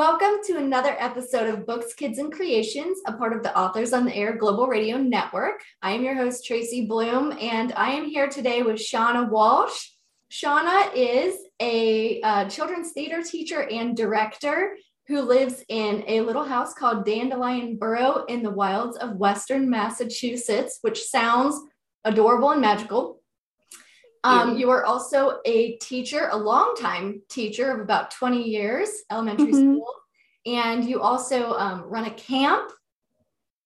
Welcome to another episode of Books, Kids, and Creations, a part of the Authors on the Air Global Radio Network. I am your host, Tracy Bloom, and I am here today with Shauna Walsh. Shauna is a uh, children's theater teacher and director who lives in a little house called Dandelion Burrow in the wilds of Western Massachusetts, which sounds adorable and magical. Um, you are also a teacher, a longtime teacher of about 20 years, elementary mm-hmm. school. And you also um, run a camp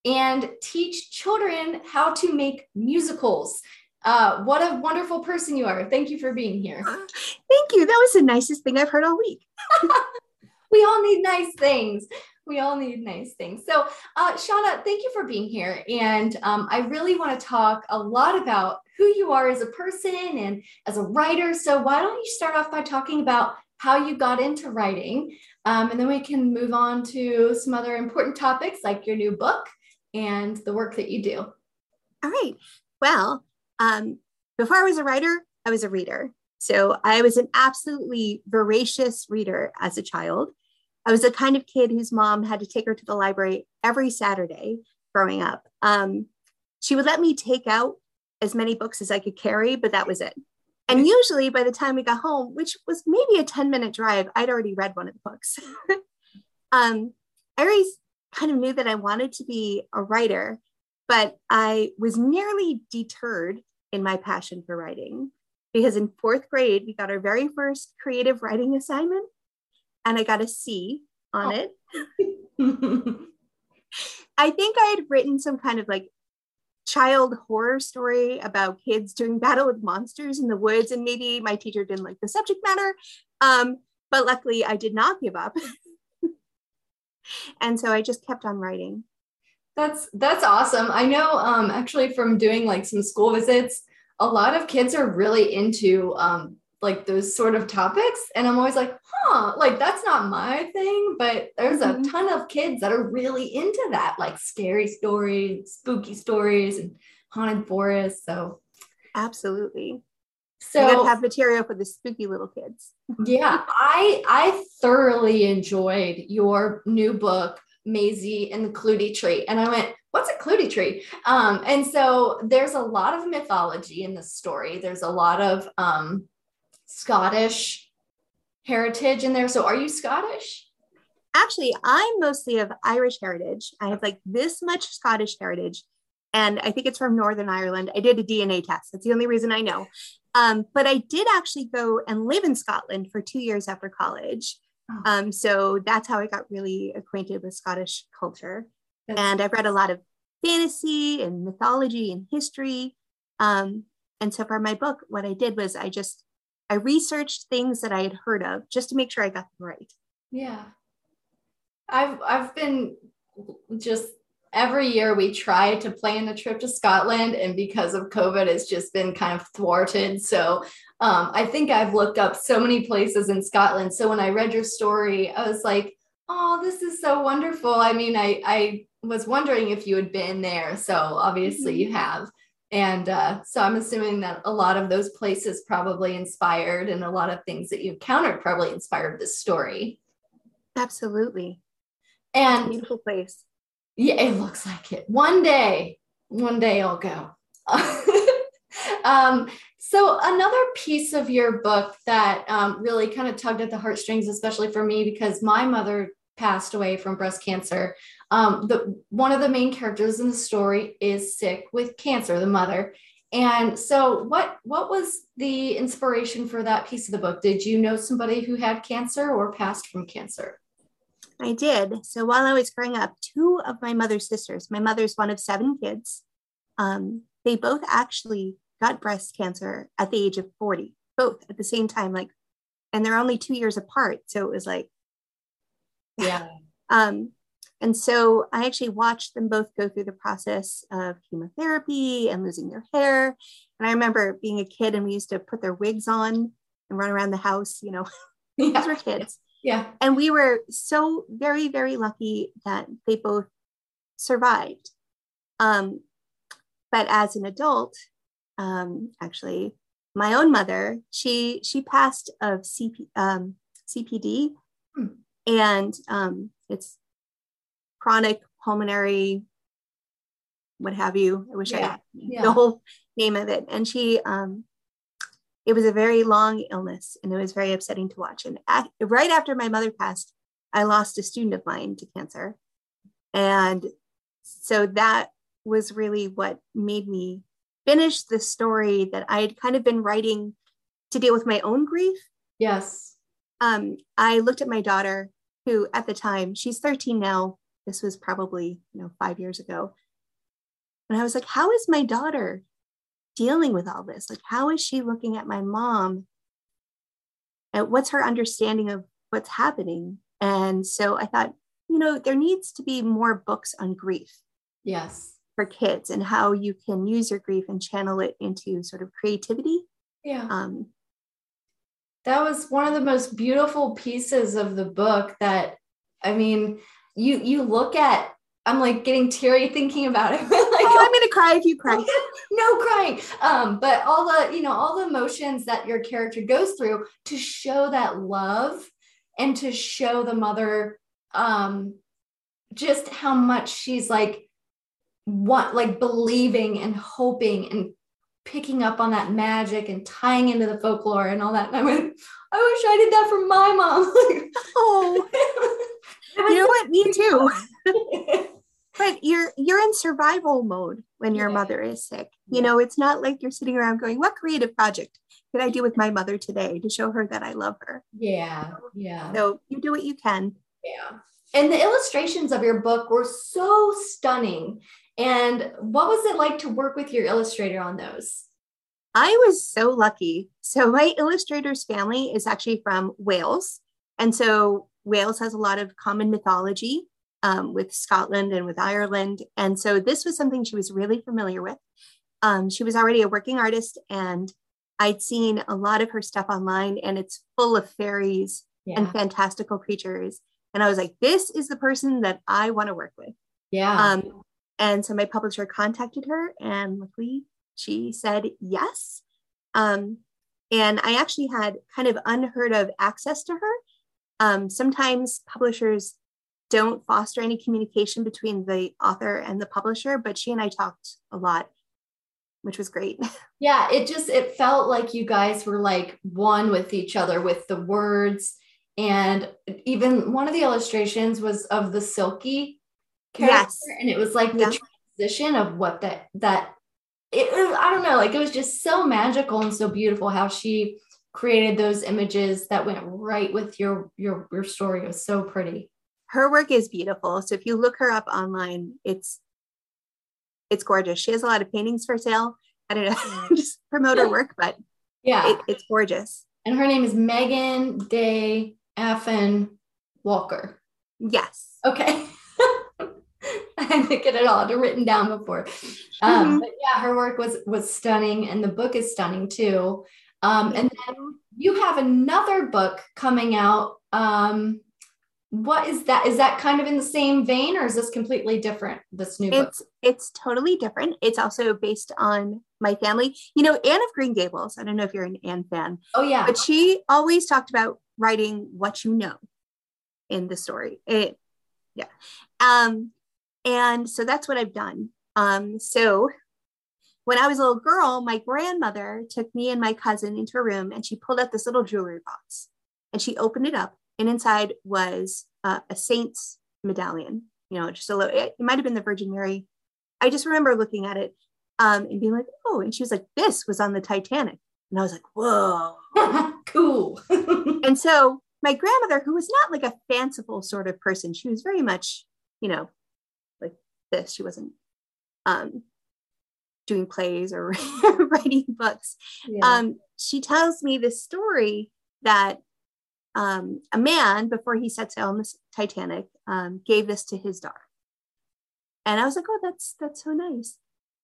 and teach children how to make musicals. Uh, what a wonderful person you are. Thank you for being here. Thank you. That was the nicest thing I've heard all week. we all need nice things we all need nice things. So, uh, Shauna, thank you for being here. And um, I really want to talk a lot about who you are as a person and as a writer. So, why don't you start off by talking about how you got into writing? Um, and then we can move on to some other important topics like your new book and the work that you do. All right. Well, um, before I was a writer, I was a reader. So I was an absolutely voracious reader as a child. I was the kind of kid whose mom had to take her to the library every Saturday growing up. Um, she would let me take out as many books as I could carry, but that was it. And usually by the time we got home, which was maybe a 10 minute drive, I'd already read one of the books. um, I always kind of knew that I wanted to be a writer, but I was nearly deterred in my passion for writing because in fourth grade, we got our very first creative writing assignment and I got a C on oh. it. I think I had written some kind of like child horror story about kids doing battle with monsters in the woods, and maybe my teacher didn't like the subject matter. Um, but luckily, I did not give up. and so I just kept on writing. That's that's awesome. I know um, actually from doing like some school visits, a lot of kids are really into um, like those sort of topics. And I'm always like, huh, like that's not my thing. But there's mm-hmm. a ton of kids that are really into that, like scary stories, spooky stories, and haunted forests. So absolutely. So you have material for the spooky little kids. yeah, I I thoroughly enjoyed your new book, Maisie and the Clootie Tree. And I went, what's a Clootie Tree? Um, and so there's a lot of mythology in this story. There's a lot of um, Scottish heritage in there. So are you Scottish? Actually, I'm mostly of Irish heritage. I have like this much Scottish heritage, and I think it's from Northern Ireland. I did a DNA test. That's the only reason I know. Um, but I did actually go and live in Scotland for two years after college. Oh. Um, so that's how I got really acquainted with Scottish culture. That's and I've read a lot of fantasy and mythology and history. Um, and so for my book, what I did was I just I researched things that I had heard of just to make sure I got them right. Yeah. I've I've been just every year we try to plan a trip to Scotland and because of COVID it's just been kind of thwarted. So um, I think I've looked up so many places in Scotland. So when I read your story, I was like, oh, this is so wonderful. I mean, I I was wondering if you had been there. So obviously mm-hmm. you have. And uh, so I'm assuming that a lot of those places probably inspired, and a lot of things that you encountered probably inspired this story. Absolutely. And beautiful place. Yeah, it looks like it. One day, one day I'll go. um, so another piece of your book that um, really kind of tugged at the heartstrings, especially for me, because my mother passed away from breast cancer. Um, the one of the main characters in the story is sick with cancer, the mother. And so, what what was the inspiration for that piece of the book? Did you know somebody who had cancer or passed from cancer? I did. So while I was growing up, two of my mother's sisters, my mother's one of seven kids, um, they both actually got breast cancer at the age of 40, both at the same time, like, and they're only two years apart. So it was like, yeah. um, and so I actually watched them both go through the process of chemotherapy and losing their hair. And I remember being a kid and we used to put their wigs on and run around the house, you know, yeah. these were kids. Yeah. And we were so very, very lucky that they both survived. Um, but as an adult, um, actually, my own mother, she she passed of CP, um, CPD, hmm and um, it's chronic pulmonary, what have you. I wish yeah. I yeah. the whole name of it. And she, um, it was a very long illness, and it was very upsetting to watch. And at, right after my mother passed, I lost a student of mine to cancer, and so that was really what made me finish the story that I had kind of been writing to deal with my own grief. Yes. Um, I looked at my daughter, who at the time, she's 13 now. This was probably, you know, five years ago. And I was like, how is my daughter dealing with all this? Like, how is she looking at my mom? And what's her understanding of what's happening? And so I thought, you know, there needs to be more books on grief. Yes. For kids and how you can use your grief and channel it into sort of creativity. Yeah. Um, that was one of the most beautiful pieces of the book that I mean, you you look at I'm like getting teary thinking about it. like, oh, I'm gonna cry if you cry. no crying. Um, but all the, you know, all the emotions that your character goes through to show that love and to show the mother um just how much she's like what like believing and hoping and picking up on that magic and tying into the folklore and all that. And I went, I wish I did that for my mom. oh, you know what? Me too. but you're you're in survival mode when your yeah. mother is sick. You know, it's not like you're sitting around going, "What creative project could I do with my mother today to show her that I love her?" Yeah, yeah. So you do what you can. Yeah. And the illustrations of your book were so stunning. And what was it like to work with your illustrator on those? I was so lucky. So, my illustrator's family is actually from Wales. And so, Wales has a lot of common mythology um, with Scotland and with Ireland. And so, this was something she was really familiar with. Um, she was already a working artist, and I'd seen a lot of her stuff online, and it's full of fairies yeah. and fantastical creatures. And I was like, this is the person that I want to work with. Yeah. Um, and so my publisher contacted her, and luckily she said yes. Um, and I actually had kind of unheard of access to her. Um, sometimes publishers don't foster any communication between the author and the publisher, but she and I talked a lot, which was great. Yeah, it just it felt like you guys were like one with each other with the words and even one of the illustrations was of the selkie character yes. and it was like the yeah. transition of what that that it was, I don't know, like it was just so magical and so beautiful how she created those images that went right with your your your story. It was so pretty. Her work is beautiful. So if you look her up online, it's it's gorgeous. She has a lot of paintings for sale. I don't know, mm. just promote her work, but yeah, it, it's gorgeous. And her name is Megan Day Affen Walker. Yes. Okay. I didn't get it all to written down before. Um, mm-hmm. But yeah, her work was was stunning, and the book is stunning too. Um, and then you have another book coming out. Um, what is that? Is that kind of in the same vein, or is this completely different? This new it's, book. It's totally different. It's also based on my family. You know, Anne of Green Gables. I don't know if you're an Anne fan. Oh yeah, but she always talked about writing what you know in the story. It, yeah. Um, and so that's what I've done. Um, so when I was a little girl, my grandmother took me and my cousin into a room and she pulled out this little jewelry box and she opened it up. And inside was uh, a saint's medallion, you know, just a little, it might have been the Virgin Mary. I just remember looking at it um, and being like, oh, and she was like, this was on the Titanic. And I was like, whoa, cool. and so my grandmother, who was not like a fanciful sort of person, she was very much, you know, this. She wasn't um, doing plays or writing books. Yeah. Um, she tells me this story that um, a man, before he set sail on the Titanic, um, gave this to his daughter. And I was like, oh, that's that's so nice.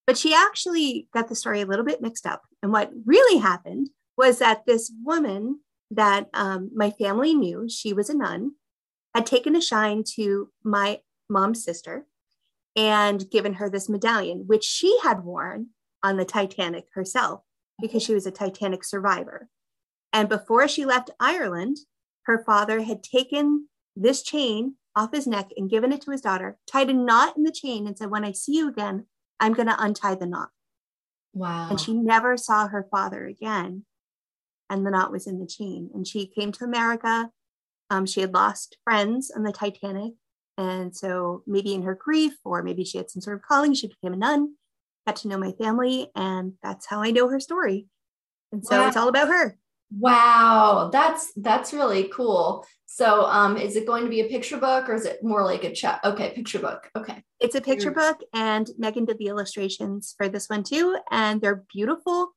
But she actually got the story a little bit mixed up. And what really happened was that this woman that um, my family knew, she was a nun, had taken a shine to my mom's sister and given her this medallion, which she had worn on the Titanic herself because she was a Titanic survivor. And before she left Ireland, her father had taken this chain off his neck and given it to his daughter, tied a knot in the chain, and said, When I see you again, I'm going to untie the knot. Wow. And she never saw her father again. And the knot was in the chain. And she came to America. Um, she had lost friends on the Titanic. And so maybe in her grief, or maybe she had some sort of calling, she became a nun, got to know my family. And that's how I know her story. And so wow. it's all about her. Wow, that's that's really cool. So, um, is it going to be a picture book or is it more like a chat? Okay, picture book. Okay, it's a picture book, and Megan did the illustrations for this one too, and they're beautiful.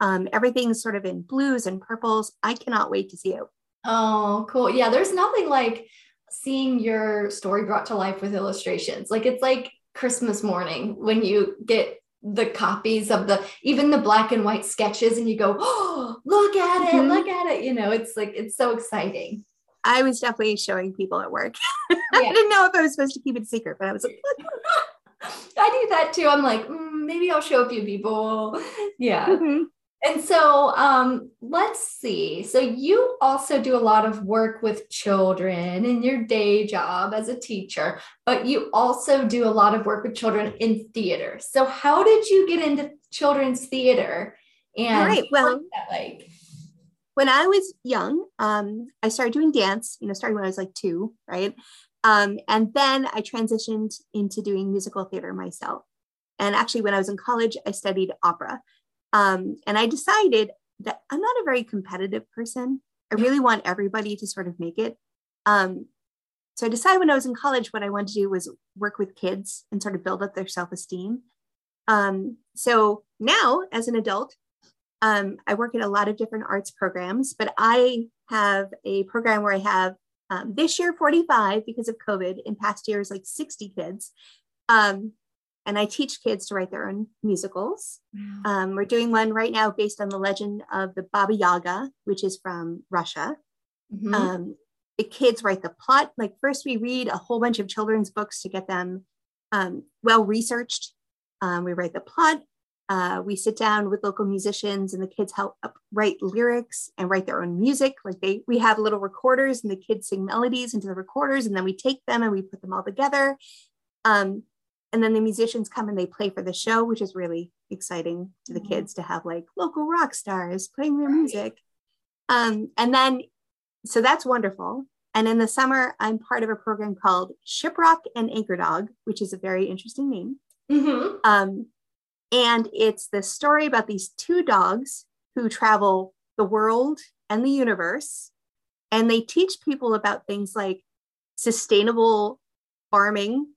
Um, everything's sort of in blues and purples. I cannot wait to see it. Oh, cool! Yeah, there's nothing like seeing your story brought to life with illustrations. Like it's like Christmas morning when you get the copies of the even the black and white sketches and you go oh look at it mm-hmm. look at it you know it's like it's so exciting i was definitely showing people at work yeah. i didn't know if i was supposed to keep it secret but i was like i do that too i'm like mm, maybe i'll show a few people yeah mm-hmm. And so um, let's see. So you also do a lot of work with children in your day job as a teacher, but you also do a lot of work with children in theater. So how did you get into children's theater? And right. Well, like when I was young, um, I started doing dance. You know, starting when I was like two, right? Um, and then I transitioned into doing musical theater myself. And actually, when I was in college, I studied opera. Um, and I decided that I'm not a very competitive person. I really want everybody to sort of make it. Um, so I decided when I was in college, what I wanted to do was work with kids and sort of build up their self esteem. Um, so now, as an adult, um, I work at a lot of different arts programs, but I have a program where I have um, this year 45 because of COVID. In past years, like 60 kids. Um, and I teach kids to write their own musicals. Wow. Um, we're doing one right now based on the legend of the Baba Yaga, which is from Russia. Mm-hmm. Um, the kids write the plot. Like first, we read a whole bunch of children's books to get them um, well researched. Um, we write the plot. Uh, we sit down with local musicians, and the kids help write lyrics and write their own music. Like they, we have little recorders, and the kids sing melodies into the recorders, and then we take them and we put them all together. Um, and then the musicians come and they play for the show which is really exciting to the mm-hmm. kids to have like local rock stars playing their music um, and then so that's wonderful and in the summer i'm part of a program called shiprock and anchor dog which is a very interesting name mm-hmm. um, and it's the story about these two dogs who travel the world and the universe and they teach people about things like sustainable farming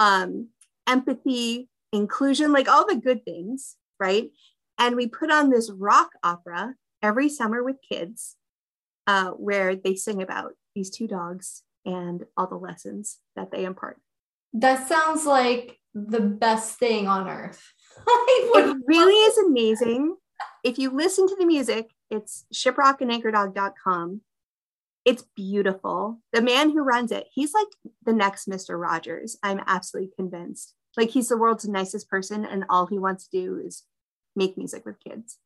um, empathy, inclusion, like all the good things, right? And we put on this rock opera every summer with kids uh, where they sing about these two dogs and all the lessons that they impart. That sounds like the best thing on earth. it really is amazing. If you listen to the music, it's shiprockandanchordog.com. It's beautiful. The man who runs it, he's like the next Mr. Rogers. I'm absolutely convinced. Like he's the world's nicest person, and all he wants to do is make music with kids.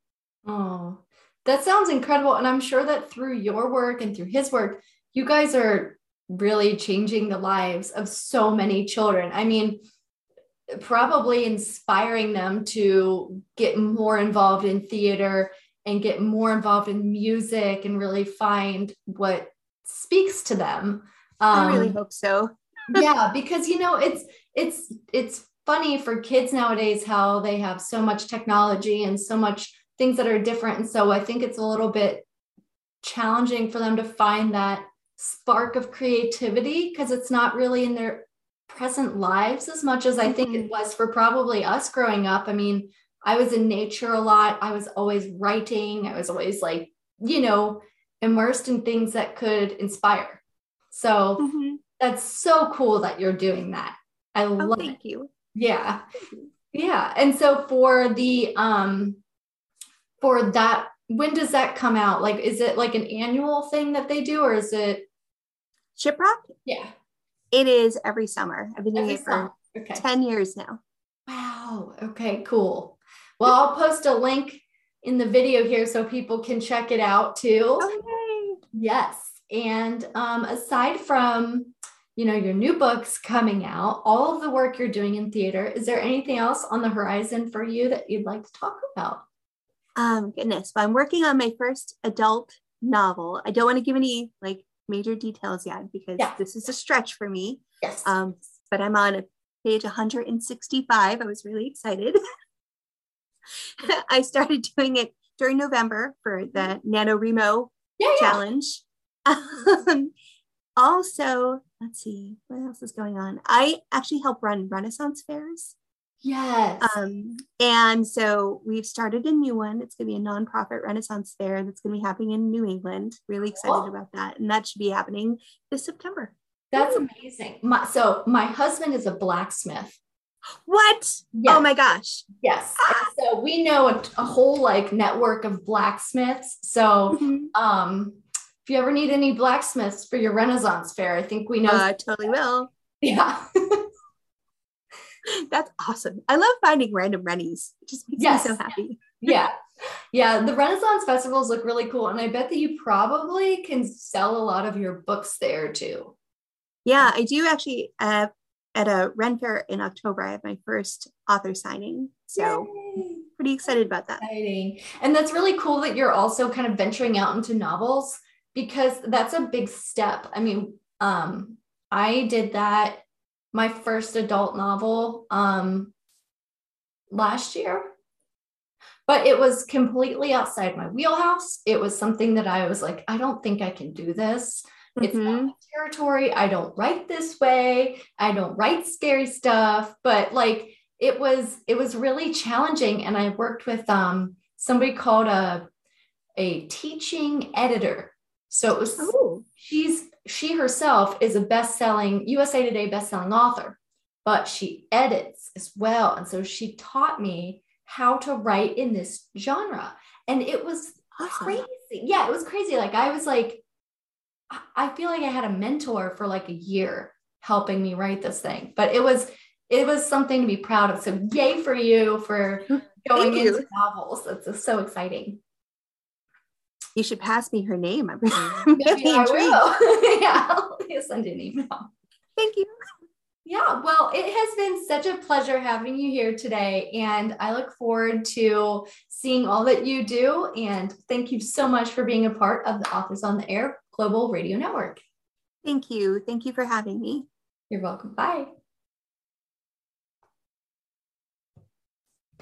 Oh, that sounds incredible. And I'm sure that through your work and through his work, you guys are really changing the lives of so many children. I mean, probably inspiring them to get more involved in theater and get more involved in music and really find what speaks to them. Um, I really um, hope so. yeah, because you know it's it's it's funny for kids nowadays how they have so much technology and so much things that are different, and so I think it's a little bit challenging for them to find that spark of creativity because it's not really in their present lives as much as I think it mm-hmm. was for probably us growing up. I mean, I was in nature a lot. I was always writing. I was always like, you know, immersed in things that could inspire. So mm-hmm. that's so cool that you're doing that. I oh, love thank it. you. Yeah. Yeah. And so for the um for that, when does that come out? Like is it like an annual thing that they do or is it Shiprock? Yeah. It is every summer. I've been doing every it for okay. 10 years now. Wow. Okay, cool. Well, I'll post a link in the video here so people can check it out too. Okay. Yes. And um, aside from you know your new books coming out, all of the work you're doing in theater, is there anything else on the horizon for you that you'd like to talk about? Um, goodness, but I'm working on my first adult novel. I don't want to give any like major details yet because yeah. this is a stretch for me. Yes. Um, but I'm on page 165. I was really excited. I started doing it during November for the NaNoWriMo yeah, yeah. challenge. Um, also, let's see, what else is going on? I actually help run Renaissance fairs. Yes. Um, and so we've started a new one. It's going to be a nonprofit Renaissance fair that's going to be happening in New England. Really excited oh. about that. And that should be happening this September. That's amazing. My, so my husband is a blacksmith. What? Yes. Oh my gosh. Yes. Ah. So we know a, a, whole like network of blacksmiths. So mm-hmm. um if you ever need any blacksmiths for your Renaissance fair, I think we know. I uh, totally will. Yeah. That's awesome. I love finding random Rennies. It just makes yes. me so happy. yeah. Yeah. The Renaissance festivals look really cool. And I bet that you probably can sell a lot of your books there too. Yeah, I do actually. Uh, at a Ren Fair in October, I have my first author signing. So Yay. pretty excited about that. Exciting. And that's really cool that you're also kind of venturing out into novels because that's a big step. I mean, um, I did that my first adult novel um, last year, but it was completely outside my wheelhouse. It was something that I was like, I don't think I can do this. Mm-hmm. It's not my territory. I don't write this way. I don't write scary stuff, but like it was, it was really challenging. And I worked with um, somebody called a, a teaching editor. So it was, oh. she's she herself is a best-selling USA Today best-selling author, but she edits as well. And so she taught me how to write in this genre. And it was awesome. crazy. Yeah, it was crazy. Like I was like, I feel like I had a mentor for like a year helping me write this thing. But it was it was something to be proud of. So yay for you for going into novels. That's so exciting you should pass me her name. I'm really intrigued. yeah, I'll send an email. Thank you. Yeah, well, it has been such a pleasure having you here today. And I look forward to seeing all that you do. And thank you so much for being a part of the Authors on the Air Global Radio Network. Thank you. Thank you for having me. You're welcome. Bye.